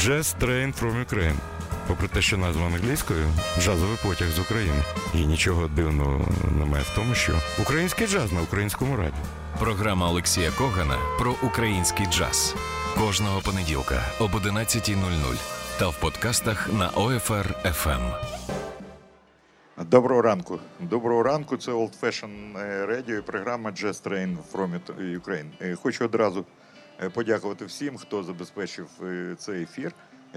Jazz Train from Ukraine. Попри те, що назва англійською джазовий потяг з України. І нічого дивного немає в тому, що український джаз на українському радіо. Програма Олексія Когана про український джаз кожного понеділка об 11.00 та в подкастах на OFR FM. Доброго ранку. Доброго ранку. Це Old Fashion Radio і програма Jazz Train from Ukraine. Е, Хочу одразу е, подякувати всім, хто забезпечив е, цей ефір.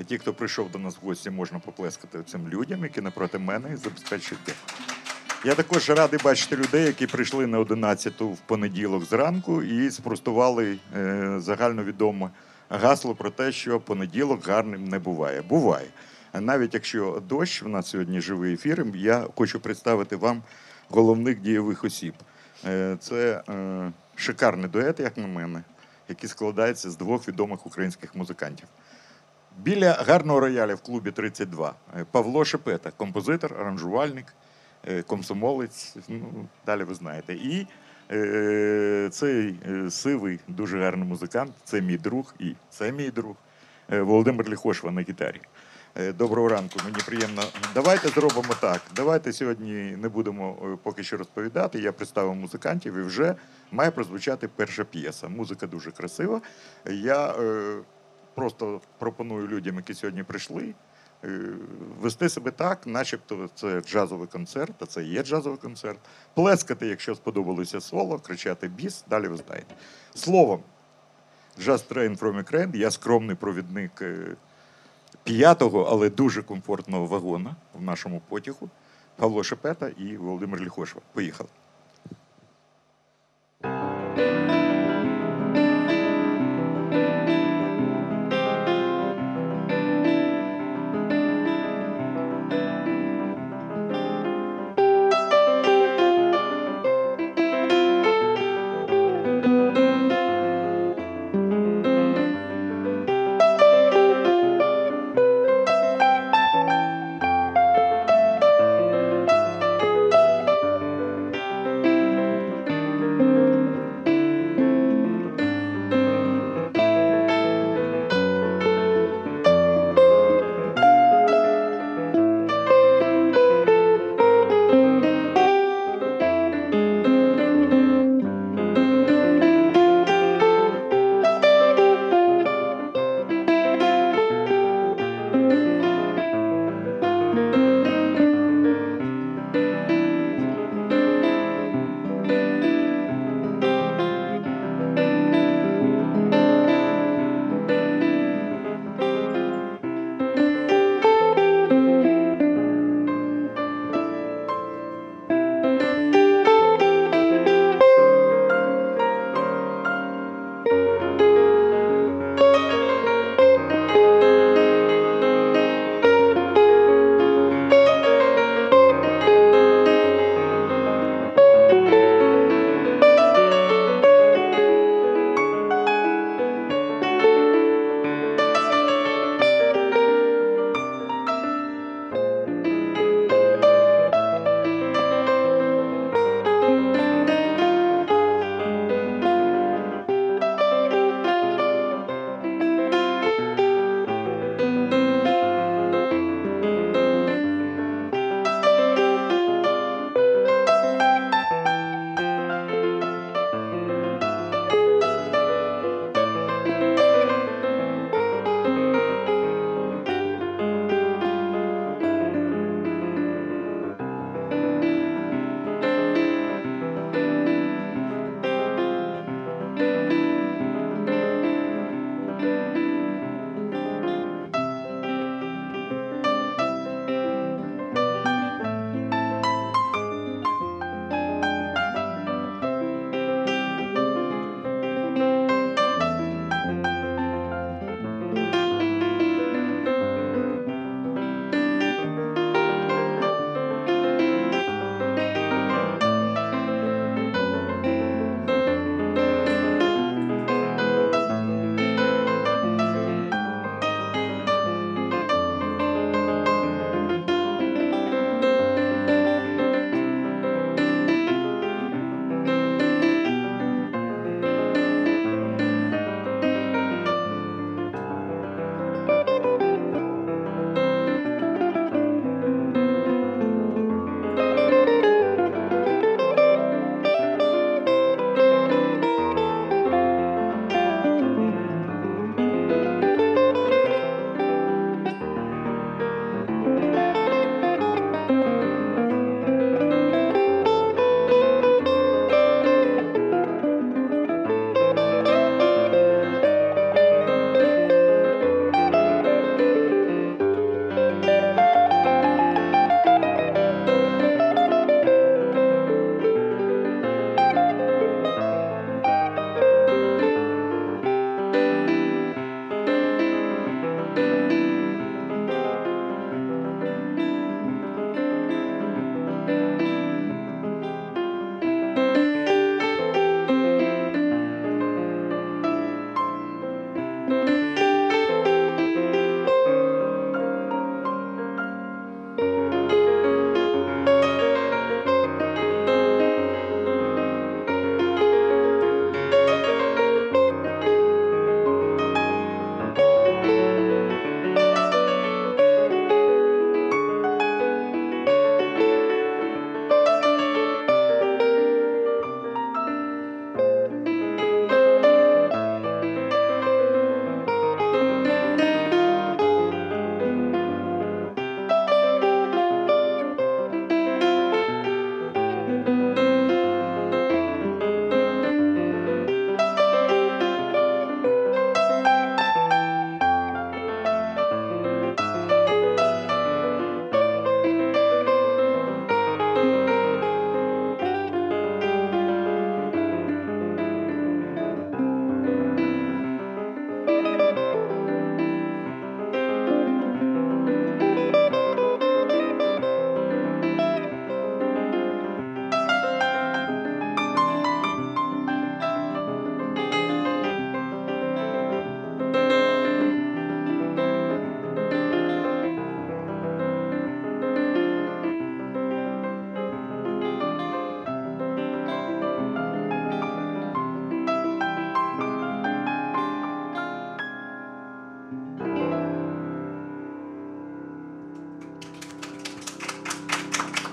Ті, хто прийшов до нас в гості, можна поплескати цим людям, які напроти мене забезпечують. Я також радий бачити людей, які прийшли на 11-ту в понеділок зранку і спростували е, загальновідоме гасло про те, що понеділок гарним не буває. Буває. Навіть якщо дощ, у нас сьогодні живий ефір, я хочу представити вам головних дієвих осіб. Е, Це е, шикарний дует, як на мене, який складається з двох відомих українських музикантів. Біля гарного рояля в клубі 32 е, Павло Шепета, композитор, аранжувальник, е, комсомолець. Ну, далі ви знаєте. І е, цей е, сивий, дуже гарний музикант. Це мій друг, і це мій друг е, Володимир Ліхошва на гітарі. Е, Доброго ранку, мені приємно. Давайте зробимо так. Давайте сьогодні не будемо е, поки що розповідати. Я представив музикантів і вже має прозвучати перша п'єса. Музика дуже красива. Я е, просто пропоную людям, які сьогодні прийшли, е, вести себе так, начебто це джазовий концерт, а це є джазовий концерт. Плескати, якщо сподобалося соло, кричати біс, далі ви знаєте. Словом, Jazz Train from Ukraine, я скромний провідник е, п'ятого, але дуже комфортного вагона в нашому потягу. Павло Шепета і Володимир Ліхошва. Поїхали.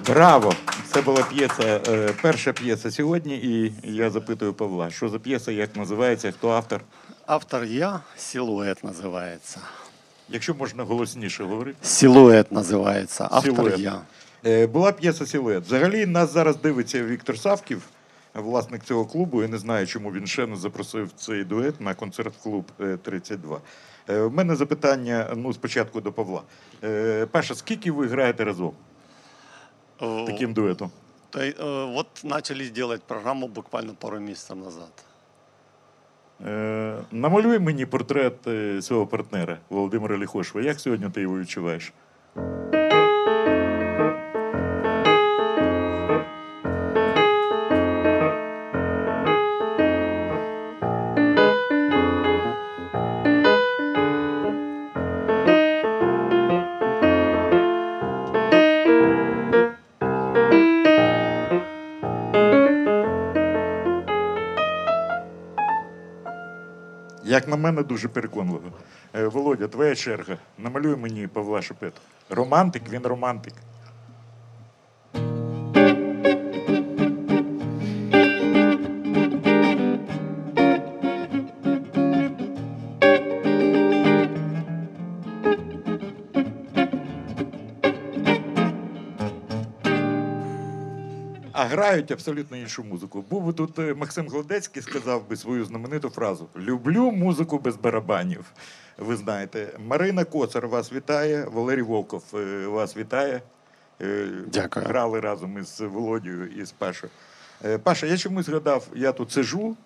Браво! Це була п'єса, е, перша п'єса сьогодні, і я запитую Павла, що за п'єса, як називається, хто автор? Автор я, силуэт называется. Якщо можна голосніше говорити. Силуэт называется. Автор Силует. я. Е, Була п'єса Сілует. Взагалі нас зараз дивиться Віктор Савків, власник цього клубу. Я не знаю, чому він ще не запросив цей дует на концерт в клуб е, 32. Е, У мене запитання ну, спочатку до Павла. Е, Паша, скільки ви граєте разом Э, Таким дуетом? то, э, вот начали делать программу буквально пару месяцев назад. Е, Намалюй мені портрет е, свого партнера Володимира Ліхошева. Як сьогодні ти його відчуваєш? На мене, дуже переконливо. Е, Володя, твоя черга. Намалюй мені Павла Шепету. Романтик, він романтик. А грають абсолютно іншу музику. Був би тут е, Максим Голдецький сказав би свою знамениту фразу: Люблю музику без барабанів. Ви знаєте, Марина Коцар вас вітає, Валерій Волков е, вас вітає. Е, Дякую. Грали разом із Володією і з Пашою. Паша, я чомусь згадав, я тут сижу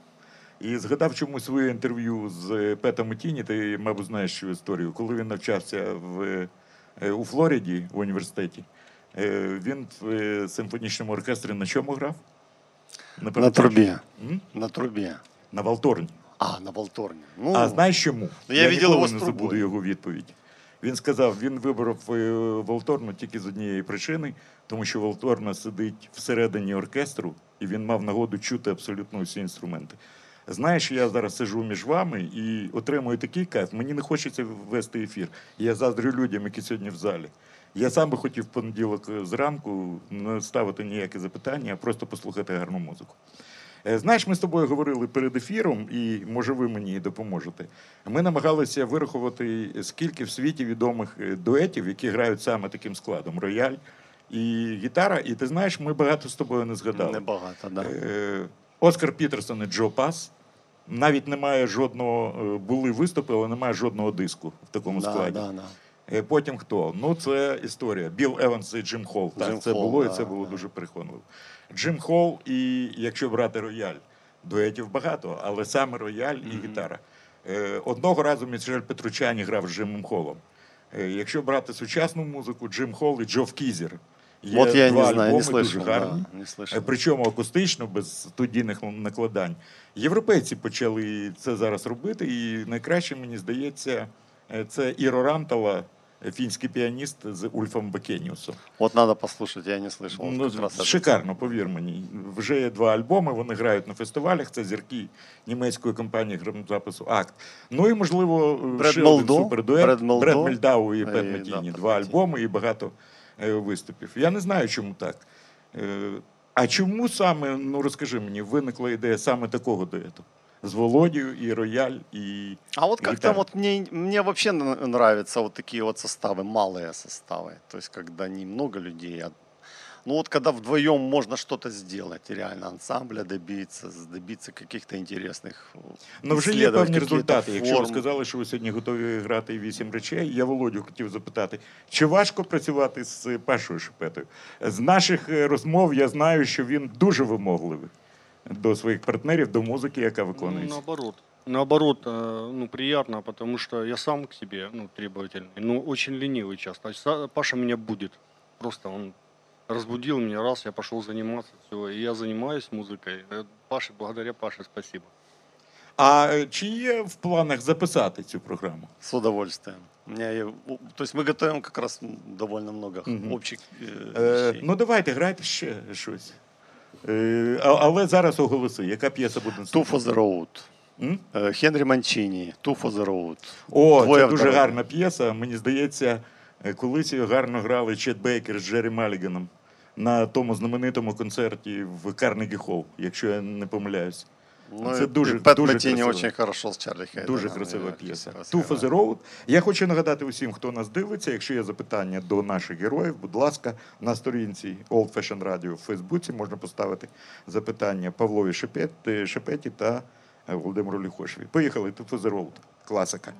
і згадав чомусь своє інтерв'ю з Петом Тіні. Ти, мабуть, знаєш цю історію, коли він навчався в, у Флориді в університеті. Е, Він в е, симфонічному оркестрі на чому грав? На пам'ятаєш? трубе. М? На трубе. На Валторні. А, на Волторне. Ну, А знаєш чому? Ну, я видел ніколи його не забуду його відповідь. Він сказав, він вибрав е, Волторну тільки з однієї причини, тому що Волторна сидить всередині оркестру, і він мав нагоду чути абсолютно усі інструменти. Знаєш, я зараз сижу між вами і отримую такий кайф. Мені не хочеться вести ефір. Я заздрю людям, які сьогодні в залі. Я сам би хотів в понеділок е, зранку не ставити ніякі запитання, а просто послухати гарну музику. Е, Знаєш, ми з тобою говорили перед ефіром, і може ви мені допоможете. Ми намагалися вирахувати, скільки в світі відомих е, дуетів, які грають саме таким складом: рояль і гітара. І ти знаєш, ми багато з тобою не згадали. небагато, да. Оскар Пітерсон і Джо Пас. Навіть немає жодного, були виступи, але немає жодного диску в такому Да, складі. да, да. Е, Потім хто? Ну, це історія. Біл Еванс і Джим Холл. Так, Джим це Холл, було, і це було да. дуже переконливо. Джим Холл, і якщо брати рояль, дуетів багато, але саме рояль і гітара. Е, Одного разу Мішель Петручані грав з Джимом Холлом. Е, Якщо брати сучасну музику, Джим Холл і Джо Кізер. Є Вот я два не знаю, не альбоми дуже гарні. Да, не слышал. Причому акустично, без студійних накладань. Європейці почали це зараз робити, і найкраще, мені здається, це Іро Рантала, е, фінський піаніст з Ульфом Бекеніусом. Вот надо послушать, я не слышал. Вот Ну, шикарно, повір мені. Вже є два альбоми, вони грають на фестивалях. Це зірки німецької компанії грамзапису Акт. Ну і можливо, Бред ще один супердует. Бред Молдо. Бред Мельдау і І, Пет да, Два альбоми і багато е, виступів. Я не знаю, чому так. Е, А чому саме, ну розкажи мені, виникла ідея саме такого дуету? З Володією і Рояль, і А вот как-то гитара? вот мне, мне вообще н- нравятся вот такие вот составы, малые составы. То есть, когда немного людей, а ну вот когда вдвоем можно что-то сделать, реально ансамбля добиться, с- добиться каких-то интересных Ну, вже є исследовать певні какие-то результати. Якщо ви формы. сказали, що ви сьогодні готові грати вісім речей, я Володю хотів запитати, чи важко працювати з Пашою Шепетою? З наших е, розмов я знаю, що він дуже вимогливий до своїх партнерів, до музики, яка Ну, виконується. наоборот. Наоборот, э, ну, приятно, потому что я сам к себе, ну, требовательный, но очень ленивый часто. Са- Паша меня будет. Просто он разбудил меня, раз, я пошел заниматься, все, и я занимаюсь музыкой. Э, Паше, благодаря Паше спасибо. А е, чи є в планах записати цю програму? С удовольствием. У меня и- у- то есть мы готовим как раз м, довольно много Мгм. общих э, Е, вещей. ну давайте, грайте ще щось. Е, а- але зараз оголоси, яка п'єса буде Two наступна? for the road. М? Е, Хенрі Манчині, Two for the road. О, Двоє це в дуже гарна п'єса. Мені здається, е, колись її гарно грали Чет Бейкер з Джері Маліганом. на тому знаменитому концерті в Карнегі Холл, якщо я не помиляюсь. Ну, Це и- дуже- и Пэт дуже Метини красиво. очень хорошо с Чарли Хейденом. Дуже красива э, п'єса. красиво Two for the сыграл. road. Я хочу нагадати усім, хто нас дивиться. Якщо є запитання до наших героїв, будь ласка, на сторінці Old Fashion Radio в Фейсбуці можна поставити запитання Павлові Шепет- Шепеті та е, Володимиру Ліхошеві. Поїхали. Two for the road. Класика.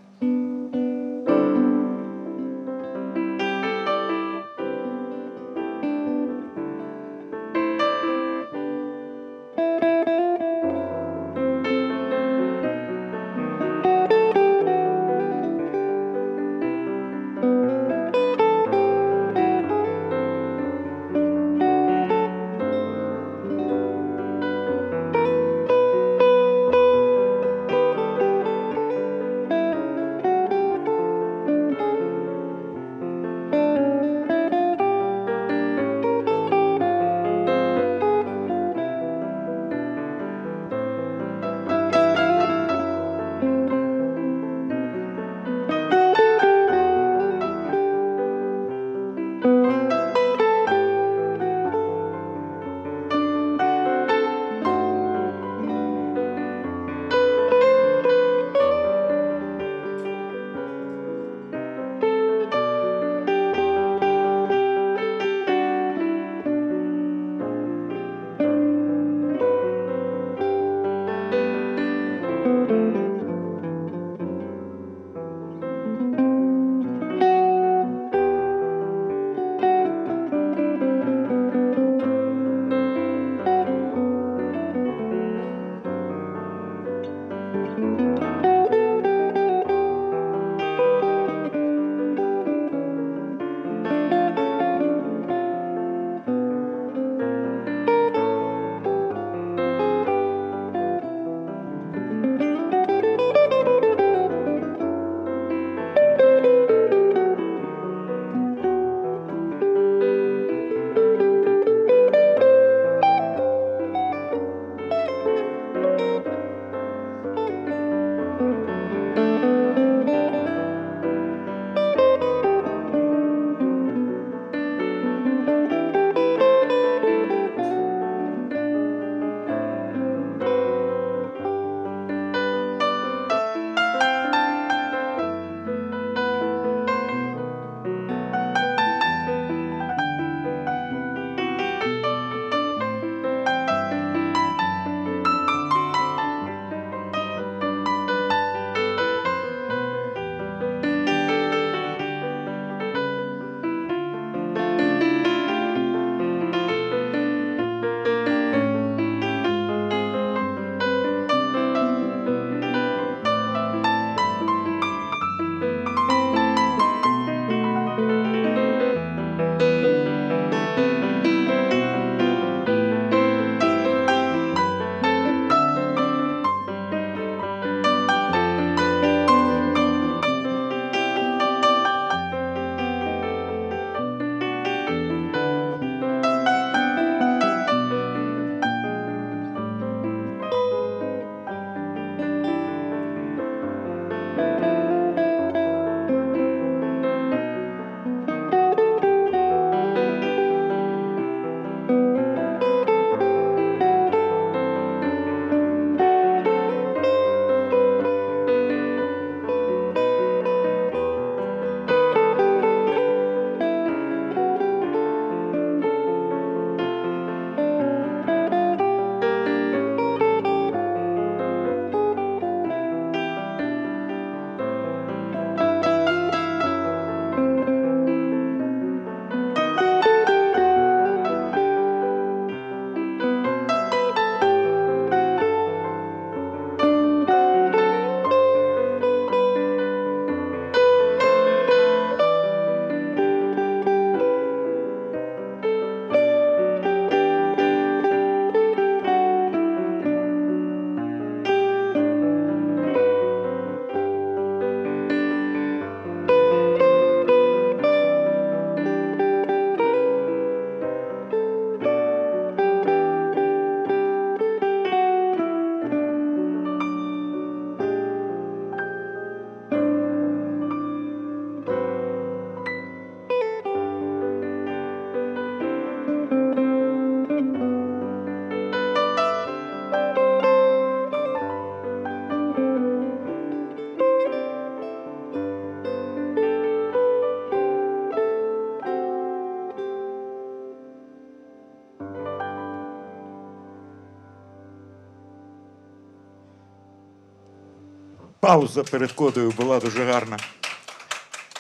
Пауза перед кодою була дуже гарна.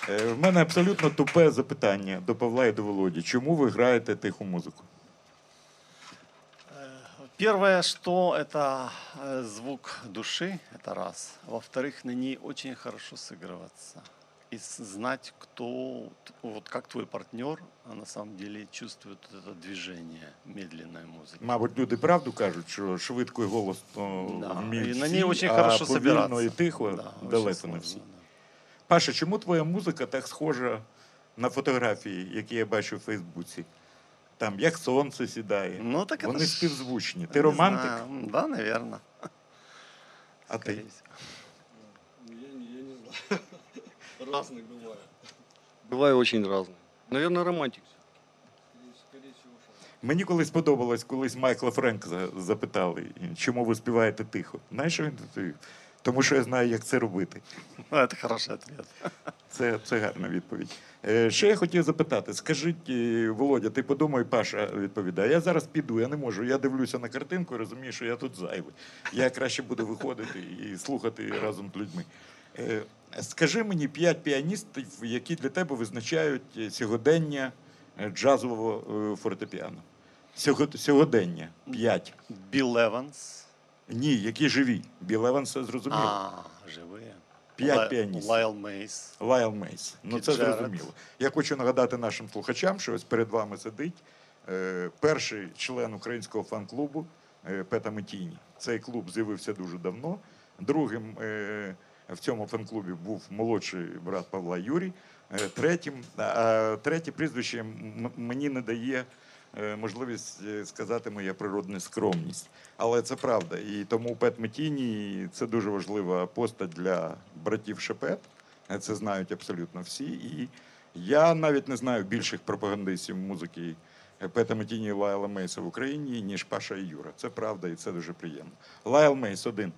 Е, В мене абсолютно тупе запитання до Павла і до Володі. Чому ви граєте тиху музику? Первое, что это э, звук души, это раз. Во-вторых, на ней очень хорошо сыгрываться. И с- знать, кто, т- вот как твой партнер а на самом деле чувствует вот это движение медленной музыки. Мабуть, люди правду кажуть, що швидко і голосно Да, вміють и на всі, ней очень а хорошо повільно собираться. і тихо Да, очень далеко не сложно, всі. да. Паша, чому твоя музика так схожа на фотографії, які я бачу в Фейсбуці? Там як сонце сідає. Ну, так это Вони ж- співзвучні. Ти Не романтик, знаю. М, Да, наверное. а ти? Я, не- я не знаю. Разных бывает. Бываю очень разный. Наверное, романтик. Скорее всего, что. Мені колись сподобалось, колись Майкла Френк за- запитали, чому ви співаєте тихо. Знаєш, що він відповів? Тому що я знаю, як це робити. Ну, это хороший ответ. Це, це гарна відповідь. Е, Ще я хотів запитати: скажіть, е, Володя, ти подумай, Паша відповідає. Я зараз піду, я не можу. Я дивлюся на картинку і розумію, що я тут зайвий. Я краще буду виходити і слухати разом з людьми. Е, Скажи мені п'ять піаністів, які для тебе визначають е, сьогодення е, джазового фортепіано. Сьогодення п'ять. Білл Еванс. Ні, які живі. Біл Еванс це зрозуміло. А, живые. П'ять піаністів. Лайл Мейс. Лайл Мейс. Ну це зрозуміло. Я хочу нагадати нашим слухачам, що ось перед вами сидить перший член українського фан-клубу Пета Метіні. Цей клуб з'явився дуже давно. Другим в цьому фан-клубі був молодший брат Павла Юрій. Е, третім, а третє прізвище мені не дає е, можливість е, сказати моя природна скромність. Але це правда. І тому Пет Метіні це дуже важлива постать для братів Шепет. Е, Це знають абсолютно всі. І я навіть не знаю більших пропагандистів музики Пета Метіні і Лайла Мейса в Україні, ніж Паша і Юра. Це правда, і це дуже приємно. Лайл Мейс один.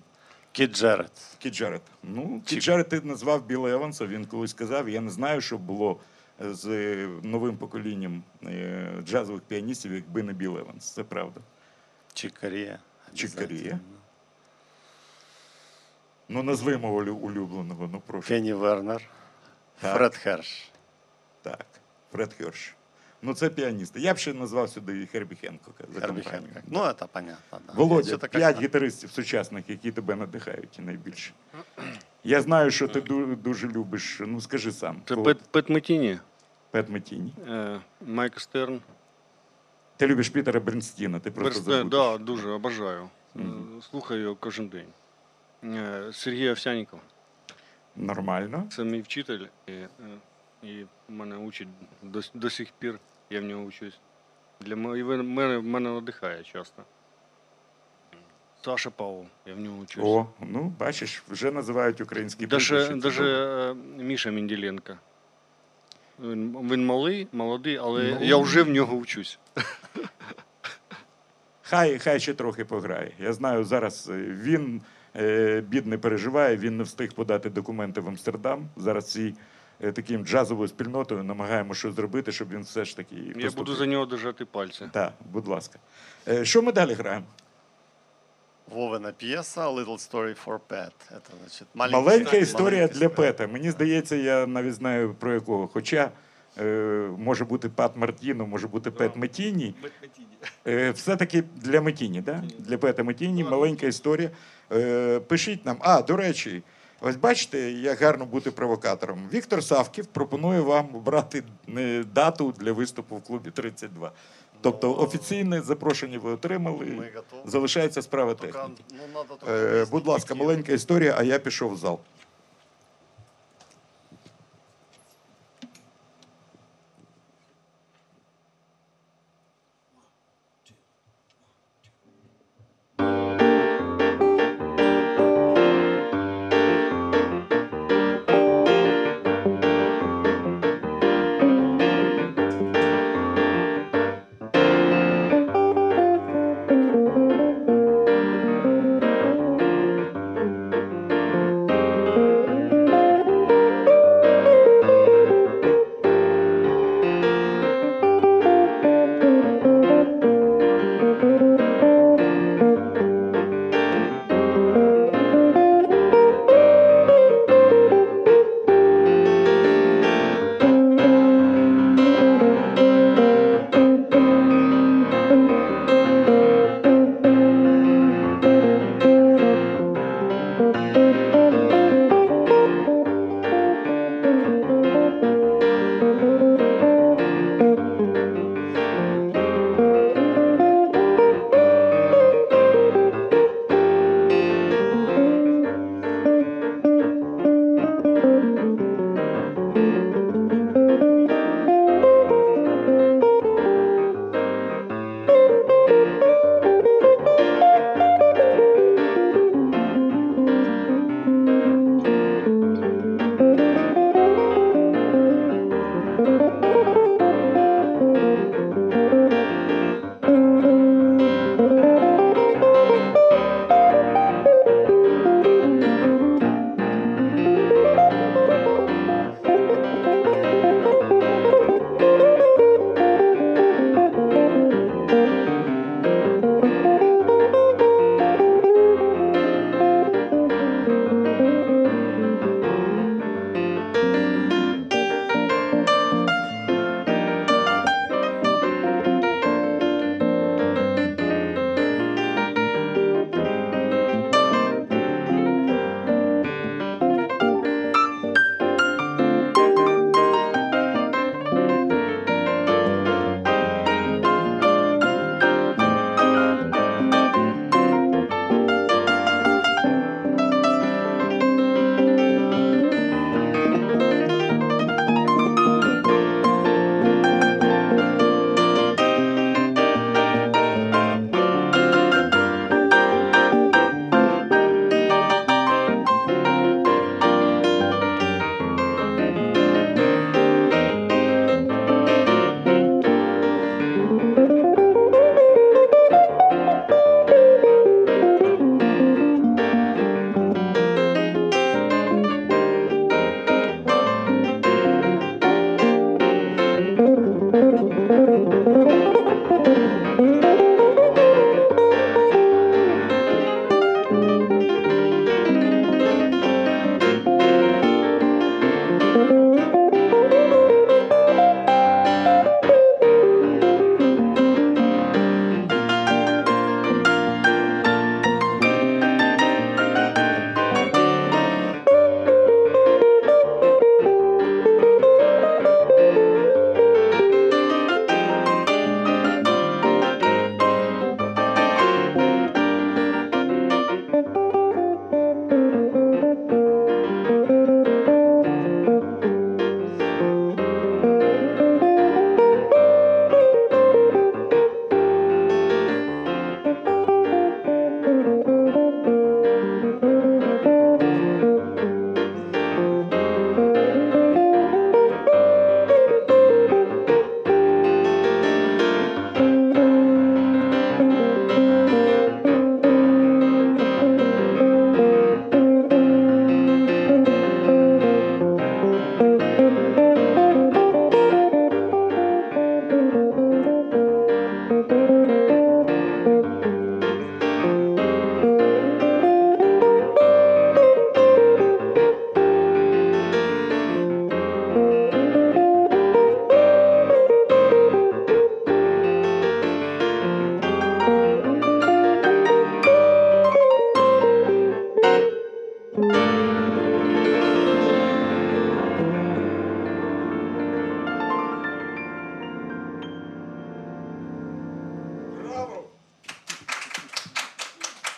Кит Джеред. Кіт Джаред. Ну, Кіт Джаред ти назвав Біла Еванса, він колись сказав. Я не знаю, що було з новим поколінням е, джазових піаністів, якби не Біл Еванс. Це правда. Чик Коріа. обязательно. Ну, назви мого улюбленого, ну прошу. Кенни Вернер. Так. Фред Херш. Так, Фред Херш Ну, це піаністи. Я б ще назвав сюди і Хербі Хенкока за Херби компанію. Хенкок. Ну, это понятно, да. Володя, Всё-то п'ять как-то. гітаристів сучасних, які тебе надихають найбільше. Я знаю, що ти ду- дуже любиш. Ну, скажи сам. Это кого- Пэт, Пэт Матини, Пет Метіні. э, Майк Стерн. Ти любиш Пітера Бернстіна, ти просто Берстен, забудеш. да, дуже обожаю. Е, Слухаю його кожен день. Е, Сергій Овсяніков. Нормально. Це мій вчитель, і, мене учить до, до сих пір, я в нього учусь. Для мене, мене, мене надихає часто. Саша Павлов, я в нього учусь. О, ну бачиш, вже називають українські Даже, прізвища, даже е, Міша Менділенко. Він, він малий, молодий, але Ну. я вже в нього вчусь. Хай, хай ще трохи пограє. Я знаю, зараз е, він е, бідний переживає, він не встиг подати документи в Амстердам. Зараз всі е, таким джазовою спільнотою намагаємо щось зробити, щоб він все ж таки. Я поступив. буду за нього держати пальці. Так, будь ласка. Е, Що ми далі граємо? Вовина пьеса Little Story for Pet. Это, значит, маленький- Маленька історія для Пета. Мені здається, я навіть знаю про якого. Хоча е, може бути Пат Мартіно, може бути Пет Метіні. Е, Все-таки для Метіні, да? для Пета Метіні, маленька історія. Е, Пишіть нам. А, до речі, ось бачите, як гарно бути провокатором. Віктор Савків пропонує вам обрати е, дату для виступу в клубі 32. Тобто офіційне запрошення ви отримали. Залишається справа техніки. ну, Е, Будь ласка, маленька історія, а я пішов в зал.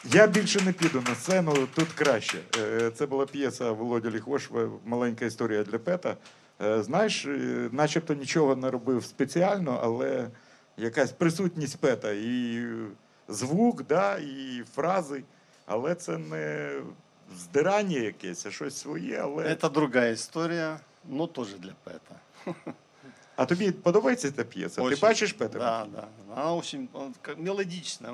Я більше не піду на сцену, тут краще. Е, Це була п'єса Володя Ліхошва, маленька історія для Пета. Е, Знаєш, е, начебто нічого не робив спеціально, але якась присутність Пета і звук, да, і фрази. Але це не здирання якесь, а щось своє. Але... Это другая история, но тоже для Пэта. А тобі подобається ця п'єса? Ти бачиш Пета? Да, да. Она очень он как мелодичная,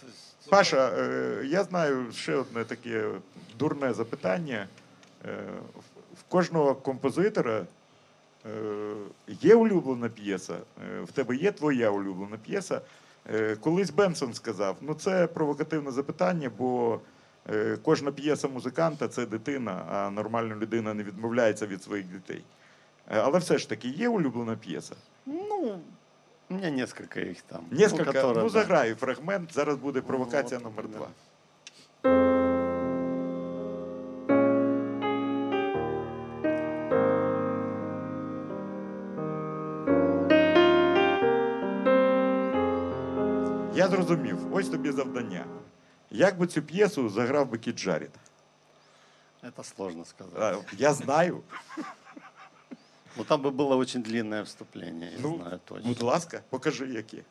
То есть, Паша, е, я знаю ще одне таке дурне запитання. Е, в- кожного композитора е, є улюблена п'єса. Е, В тебе є твоя улюблена п'єса. Е, Колись Бенсон сказав: ну це провокативне запитання, бо е, кожна п'єса музиканта це дитина, а нормальна людина не відмовляється від своїх дітей. Але все ж таки є улюблена п'єса. ну, у меня несколько их там. Несколько, ну, которые, да. заграю фрагмент. Зараз буде провокація от, номер да. два. Я зрозумів, ось тобі завдання. Як би цю п'єсу заграв би Кіт Джарід? Это сложно сказать. А, Я знаю. Ну, там бы было очень длинное вступление, я Ну, знаю точно. Будь ласка, покажи, яке.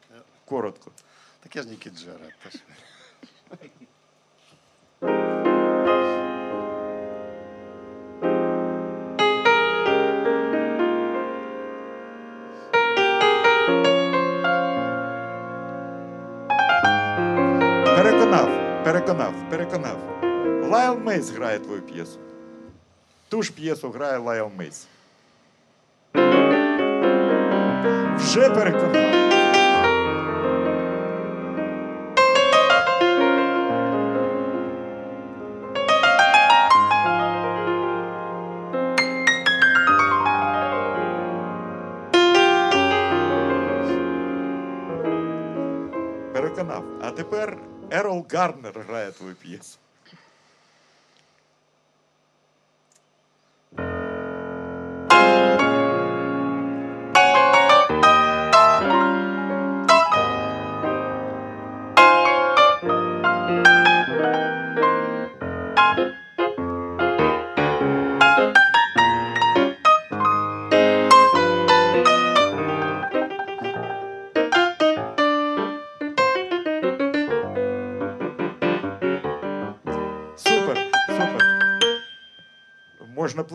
Коротко. Так я же не Киджера. это ж- Переконав, переконав, переконав. Лайл Мейс грає твою п'єсу. Ту ж п'єсу грає Лайл Мейс. Вже переконав. Переконав. А тепер Ерол Гарнер грає твою п'єсу.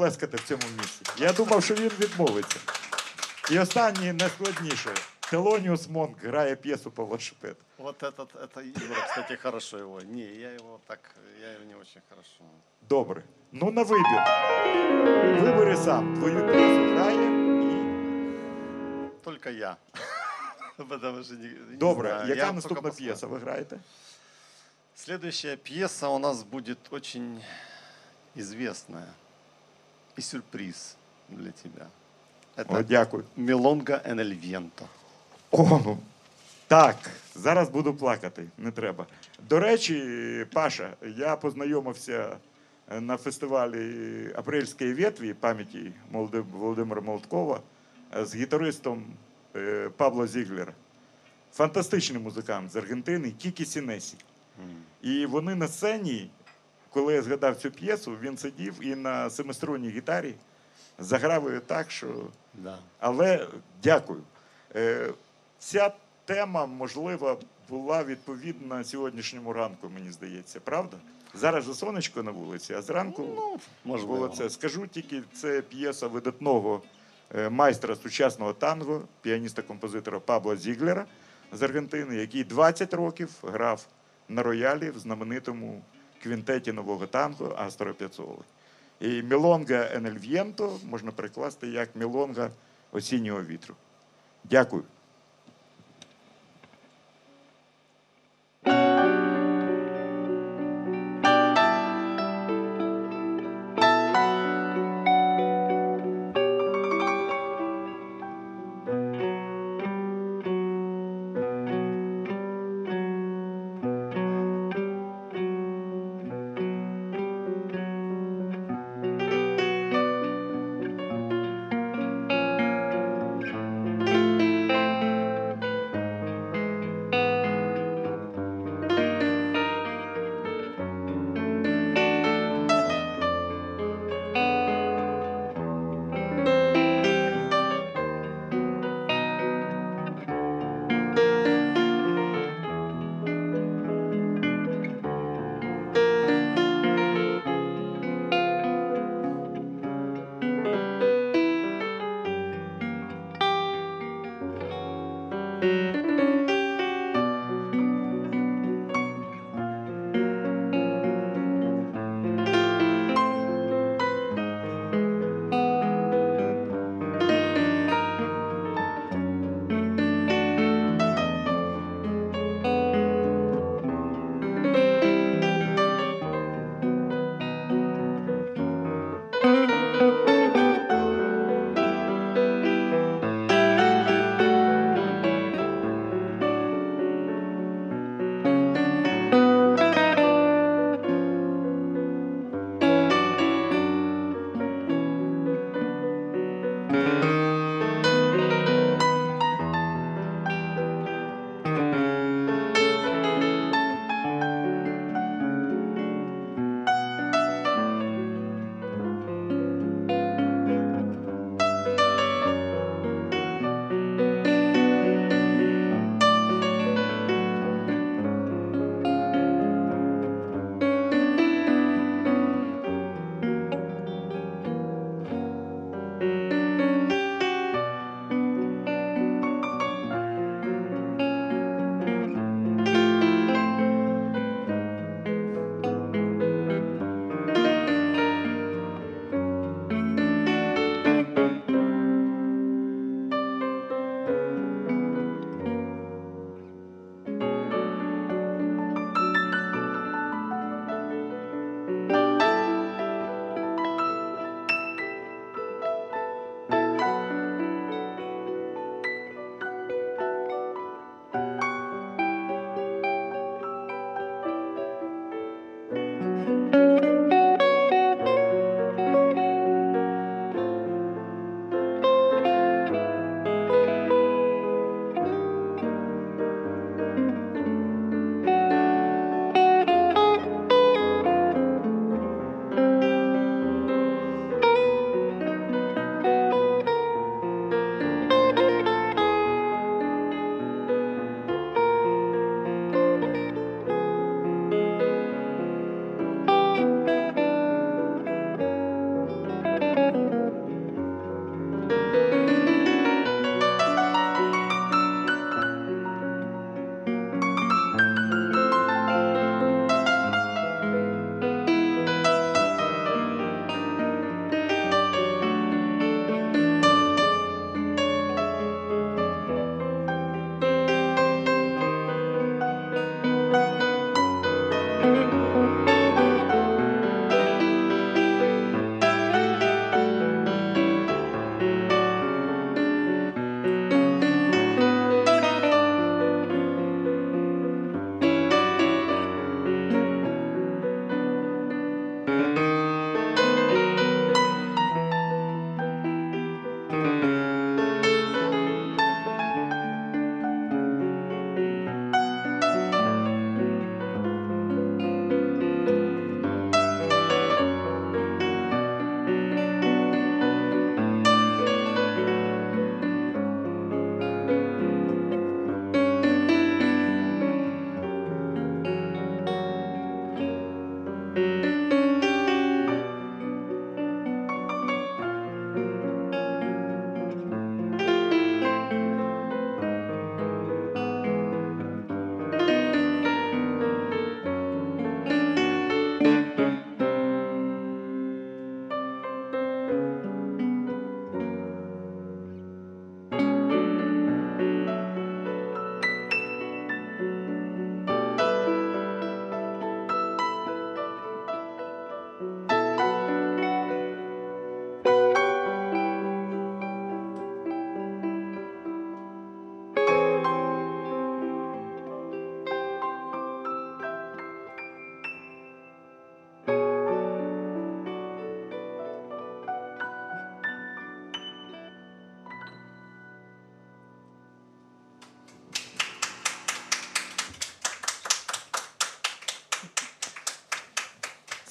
Можна плескати в цьому місці. Я думав, що він відмовиться. І останнє найскладніше. Телоніус Монк грає п'єсу по велосипед. Вот этот, это Юра, кстати, хорошо его. Не, я его так, я его не очень хорошо. Добре. Ну на вибір. Вибери сам. Твою п'єсу грає і. Только я. Потому что не, не Добре. знаю, Яка я наступна п'єса ви граєте? Следующая пьеса у нас будет очень известная и сюрприз для тебя. О, Это дякую. Мелонга en. О, ну, так, зараз буду плакати, не треба. До речі, Паша, я познайомився е, на фестивалі Апрельської ветві пам'яті Володимира Молоткова е, з гітаристом е, Пабло Зіглера. Фантастичний музикант з Аргентини, Кікі Сінесі. І вони на сцені, коли я згадав цю п'єсу, він сидів і на семиструнній гітарі заграв її так, що Да. але дякую. Е, Ця тема, можливо, була відповідна сьогоднішньому ранку, мені здається, правда? Зараз же сонечко на вулиці, а зранку Ну, может було це. Скажу тільки, це п'єса видатного е, майстра сучасного танго, піаніста-композитора Пабло Зіглера з Аргентини, який 20 років грав на роялі в знаменитому квінтеті нового танго Астро П'яцоли. І Мілонга Енельв'єнто можна перекласти як Мілонга осіннього вітру. Дякую.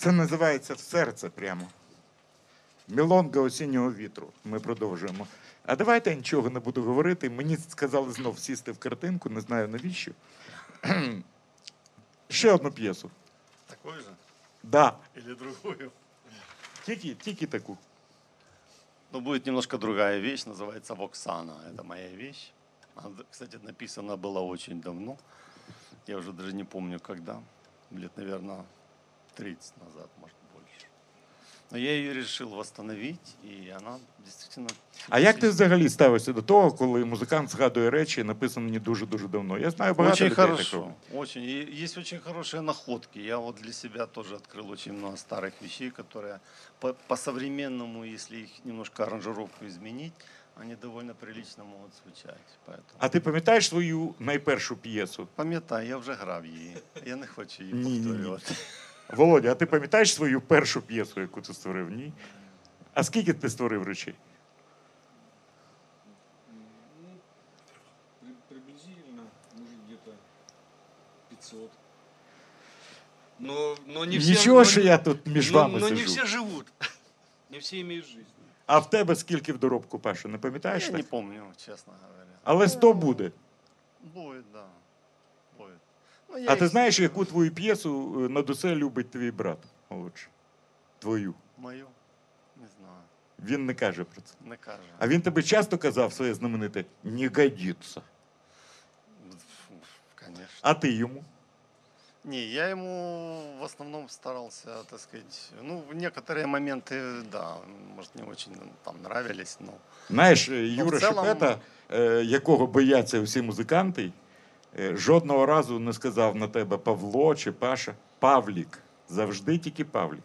Це називається в серце прямо. Мілонга осіннього вітру. Ми продовжуємо. А давайте я нічого не буду говорити. Мені сказали знов сісти в картинку, не знаю навіщо. Ще одну п'єсу. Такой же? Да. Или другую? Тільки, тільки таку. Ну, будет немножко другая вещь, называется «Воксана». Это моя вещь. Она, кстати, написана была очень давно. Я уже даже не помню, когда. Лет, наверное, 30 назад, может, больше. Но я ее решил восстановить, и она действительно... А як ти взагалі ставишся до того, коли музикант згадує речі, написані дуже-дуже давно? Я знаю багато Очень людей так хорошо. роблять. Очень. И есть очень хорошие находки. Я вот для себя тоже открыл очень много старых вещей, которые по- по-современному, если их немножко аранжировку изменить, они довольно прилично могут звучать. Поэтому... А ти пам'ятаєш свою найпершу п'єсу? Пам'ятаю, я вже грав її. Я не хочу її Ні-ні-ні. повторювати. Володя, а ти пам'ятаєш свою першу п'єсу, яку ти створив? Ні? А скільки ти створив речей? Ну, приблизительно, может, где-то 500. Но, но не все... Нічого, но що я тут між но- вами но не сижу. все живут. Не все имеют жизнь. А в тебе скільки в доробку, Паша, не пам'ятаєш? Я так? не помню, чесно говоря. Але 100 буде. Будет, да. Ну, я А ти їх- знаєш, яку твою п'єсу е, над усе любить твій брат молодший? Твою. Мою? Не знаю. Він не каже про це. Не каже. А він тобі часто казав своє знамените не годиться. Конечно. А ти йому? Не, я ему в основном старался, так сказать, ну, в некоторые моменты, да, может, не очень там нравились, но Знаєш, е, Юра в цілому- Шепета, е, якого бояться всі музиканти, жодного разу не сказав на тебе Павло чи Паша. Павлік. Завжди тільки Павлік.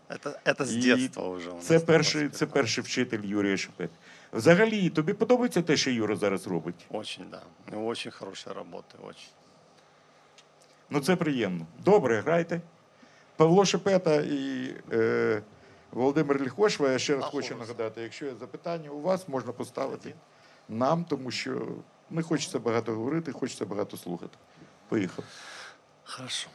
детства уже. у нас Це перший, це перший вчитель Юрія Шепета. Взагалі, тобі подобається те, що Юра зараз робить? Очень, да. Очень хорошая работа, очень. Ну це приємно. Добре, грайте. Павло Шепета і е, Володимир Ліхошва, я ще раз хочу Аховець. нагадати, якщо є запитання у вас, можна поставити нам, тому що не хочеться багато говорити, хочеться багато слухати. Поїхав. Хорошо.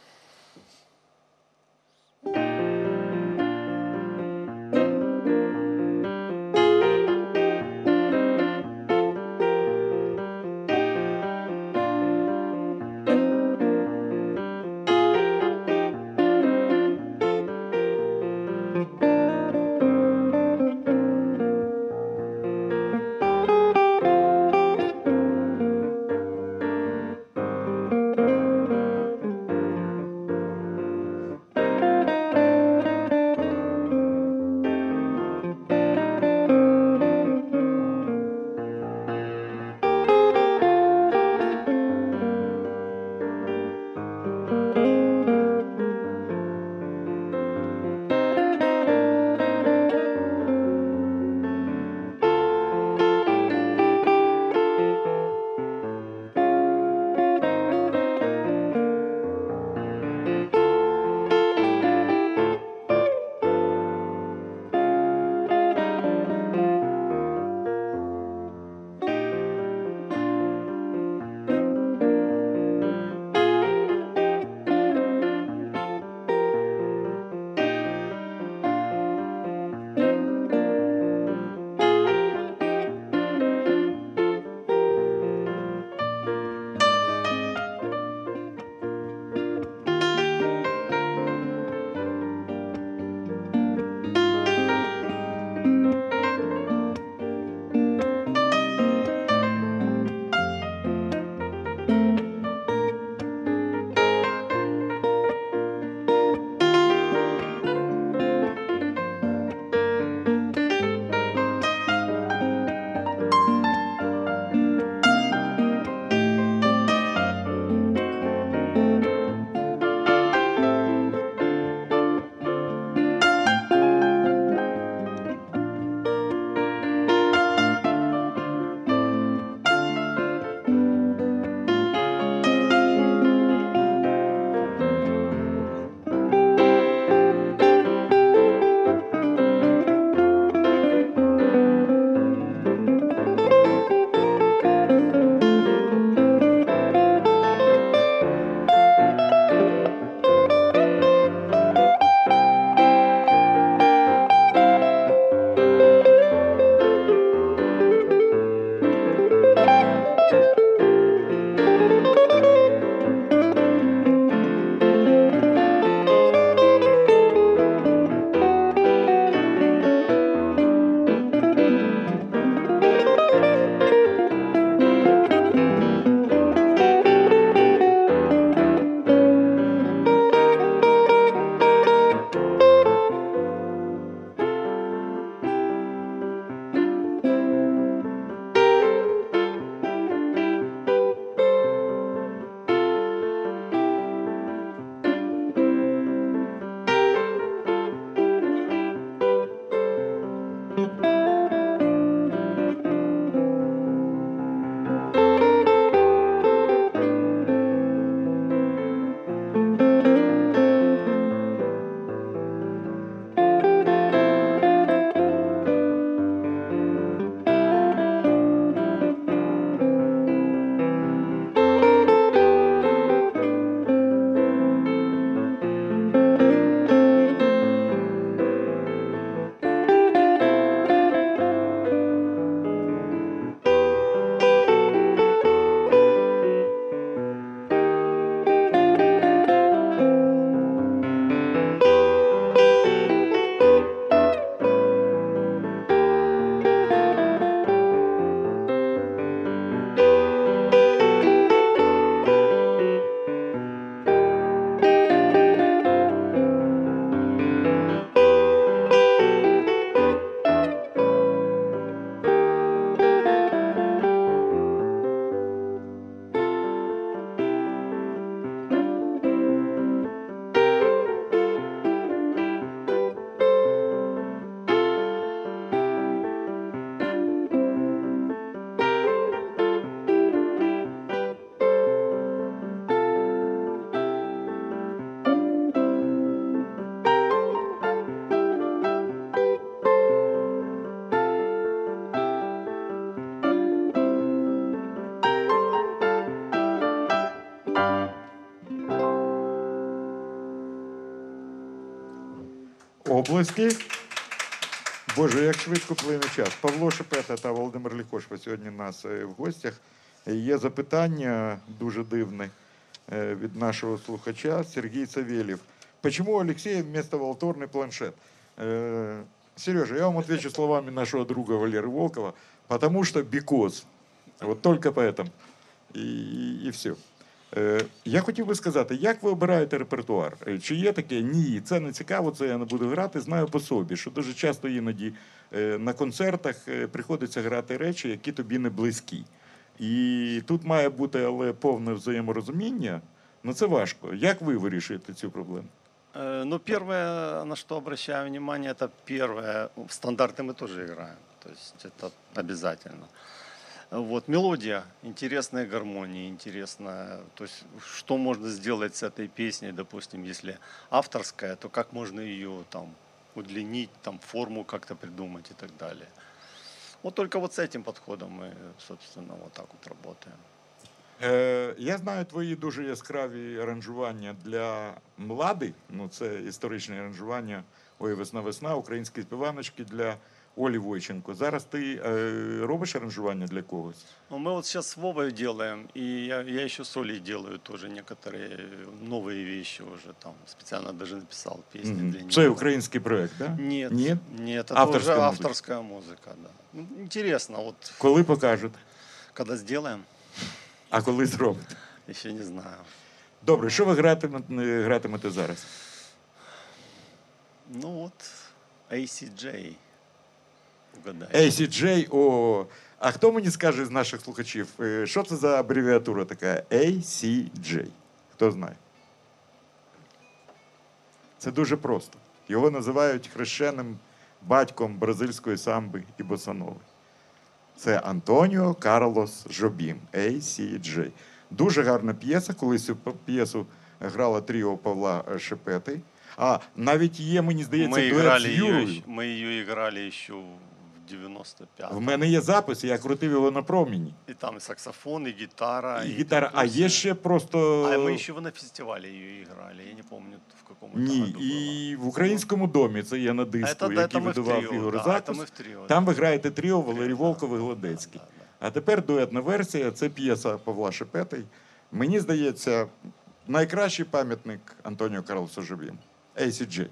Облески. Боже, як швидко плине час. Павло Шепета та Володимир Лікошко сьогодні у нас е, в гостях. Є запитання дуже дивне е, від нашого слухача Сергій Савельев. Почему у Алексея вместо волторный планшет? Э, Сережа, я вам отвечу словами нашего друга Валеры Волкова. Потому что because. Вот только поэтому. І, і, і все. Е, я хотів би сказати, як ви обираєте репертуар? Е, Чи є таке? Ні, це не цікаво, це я не буду грати. Знаю по собі, що дуже часто іноді е, на концертах е, приходиться грати речі, які тобі не близькі. І тут має бути але повне взаєморозуміння. Ну це важко. Як ви вирішуєте цю проблему? Э, Ну, первое, на что обращаю внимание, это первое. В стандарты мы тоже играем. То есть это обязательно. Вот, мелодия, интересная гармония, интересная. То есть, что можно сделать с этой песней, допустим, если авторская, то как можно ее там удлинить, там форму как-то придумать и так далее. Вот только вот с этим подходом мы, собственно, вот так вот работаем. Е, я знаю твої дуже яскраві аранжування для млади. Ну, це історичне аранжування Ой, весна, весна, українські співаночки для Олі Войченко. Зараз ти е, робиш аранжування для когось? Ну, мы вот сейчас с Вовой делаем, и я, я еще с Олей делаю тоже некоторые новые вещи уже там. Специально даже написал песни Мгм. для нее. Це український проект, так? Да? Нет, Нет? нет, это Авторская уже музыка. авторская музыка, да. Ну, интересно, вот Коли покажуть, когда сделаем, а коли зробите? еще не знаю. Добре, що ви гратимете, гратимете зараз? Ну вот, ACJ. Угадай. ACJ, о. А хто мені скаже з наших слухачів, е, що це за абревіатура така? ACJ. Хто знає? Це дуже просто. Його називають хрещеним батьком бразильської самби і босанови. Це Антоніо Карлос Жобім, ACJ. Дуже гарна п'єса. Колись цю п- п'єсу грала тріо Павла е, Шепети. А навіть є, мені здається, мы, дует играли з ее, Юрою. ещё- мы ее играли еще в 95 В мене є запис, я крутив його на проміні. И там и саксофон, и гитара. І гітара. А там є всё. ще просто. А мы еще на фестивале ее играли. Я не помню, в каком это Ні, году было. і в українському домі це є на А диску, это, да, який это мы в видавав трио, Ігор да, это Закус. мы в трио. Там да. ви граєте тріо Валерій Да, Волков і да, Гладецький. да, да. А тепер дуетна версія це п'єса Павла Шепети. Мені здається, найкращий пам'ятник Антоніо Карлосу Жобім. ACG.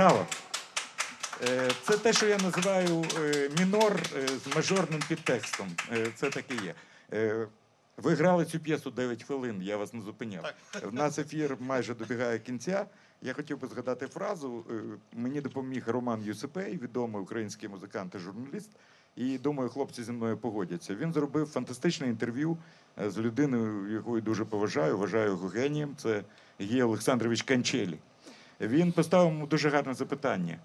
Браво! Е, Це те, що я називаю е, мінор е, з мажорним підтекстом. Це таке є. Ви грали цю п'єсу 9 хвилин, я вас не зупиняв. В нас ефір майже добігає кінця. Я хотів би згадати фразу. Мені допоміг Роман Юсипей, відомий український музикант і журналіст. І думаю, хлопці зі мною погодяться. Він зробив фантастичне інтерв'ю з людиною, яку я дуже поважаю, вважаю його генієм. Це Гій Олександрович Канчелі. Він поставив йому дуже гарне запитання.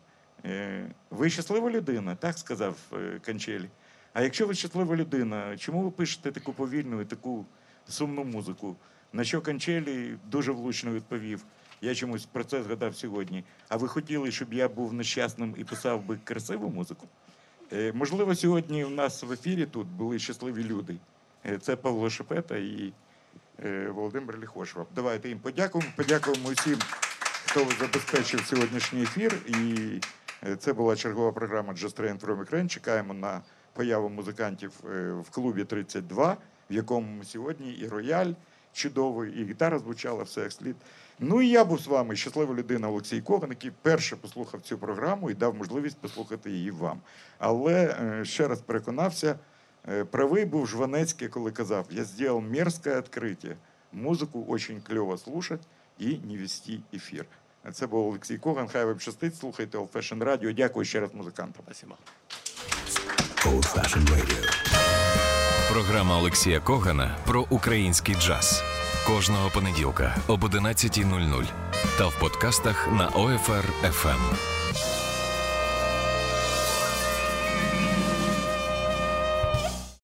Е, Ви щаслива людина, так сказав е, Канчелі. А якщо ви щаслива людина, чому ви пишете таку повільну і таку сумну музику? На що Канчелі дуже влучно відповів. Я чомусь про це згадав сьогодні. А ви хотіли, щоб я був нещасним і писав би красиву музику? Е, Можливо, сьогодні у нас в ефірі тут були щасливі люди. Це Павло Шепета і Володимир Ліхошва. Давайте їм подякуємо. Подякуємо усім, хто забезпечив сьогоднішній ефір. І е, це була чергова програма Train from Ukraine. Чекаємо на появу музикантів е, в клубі 32, в якому сьогодні і рояль чудовий, і гітара звучала, все як слід. Ну і я був з вами, щаслива людина Олексій Коган, який перше послухав цю програму і дав можливість послухати її вам. Але е, ще раз переконався, правий був Жванецький, коли казав: я зробив мерзкое відкриття. Музику очень кльово слушать і не вести ефір. Це був Олексій Коган. Хай вам щастить. Слухайте Old Fashion Radio. Дякую ще раз музикантам. Спасибо. Програма Олексія Когана про український джаз кожного понеділка об 11.00 та в подкастах на OFR FM.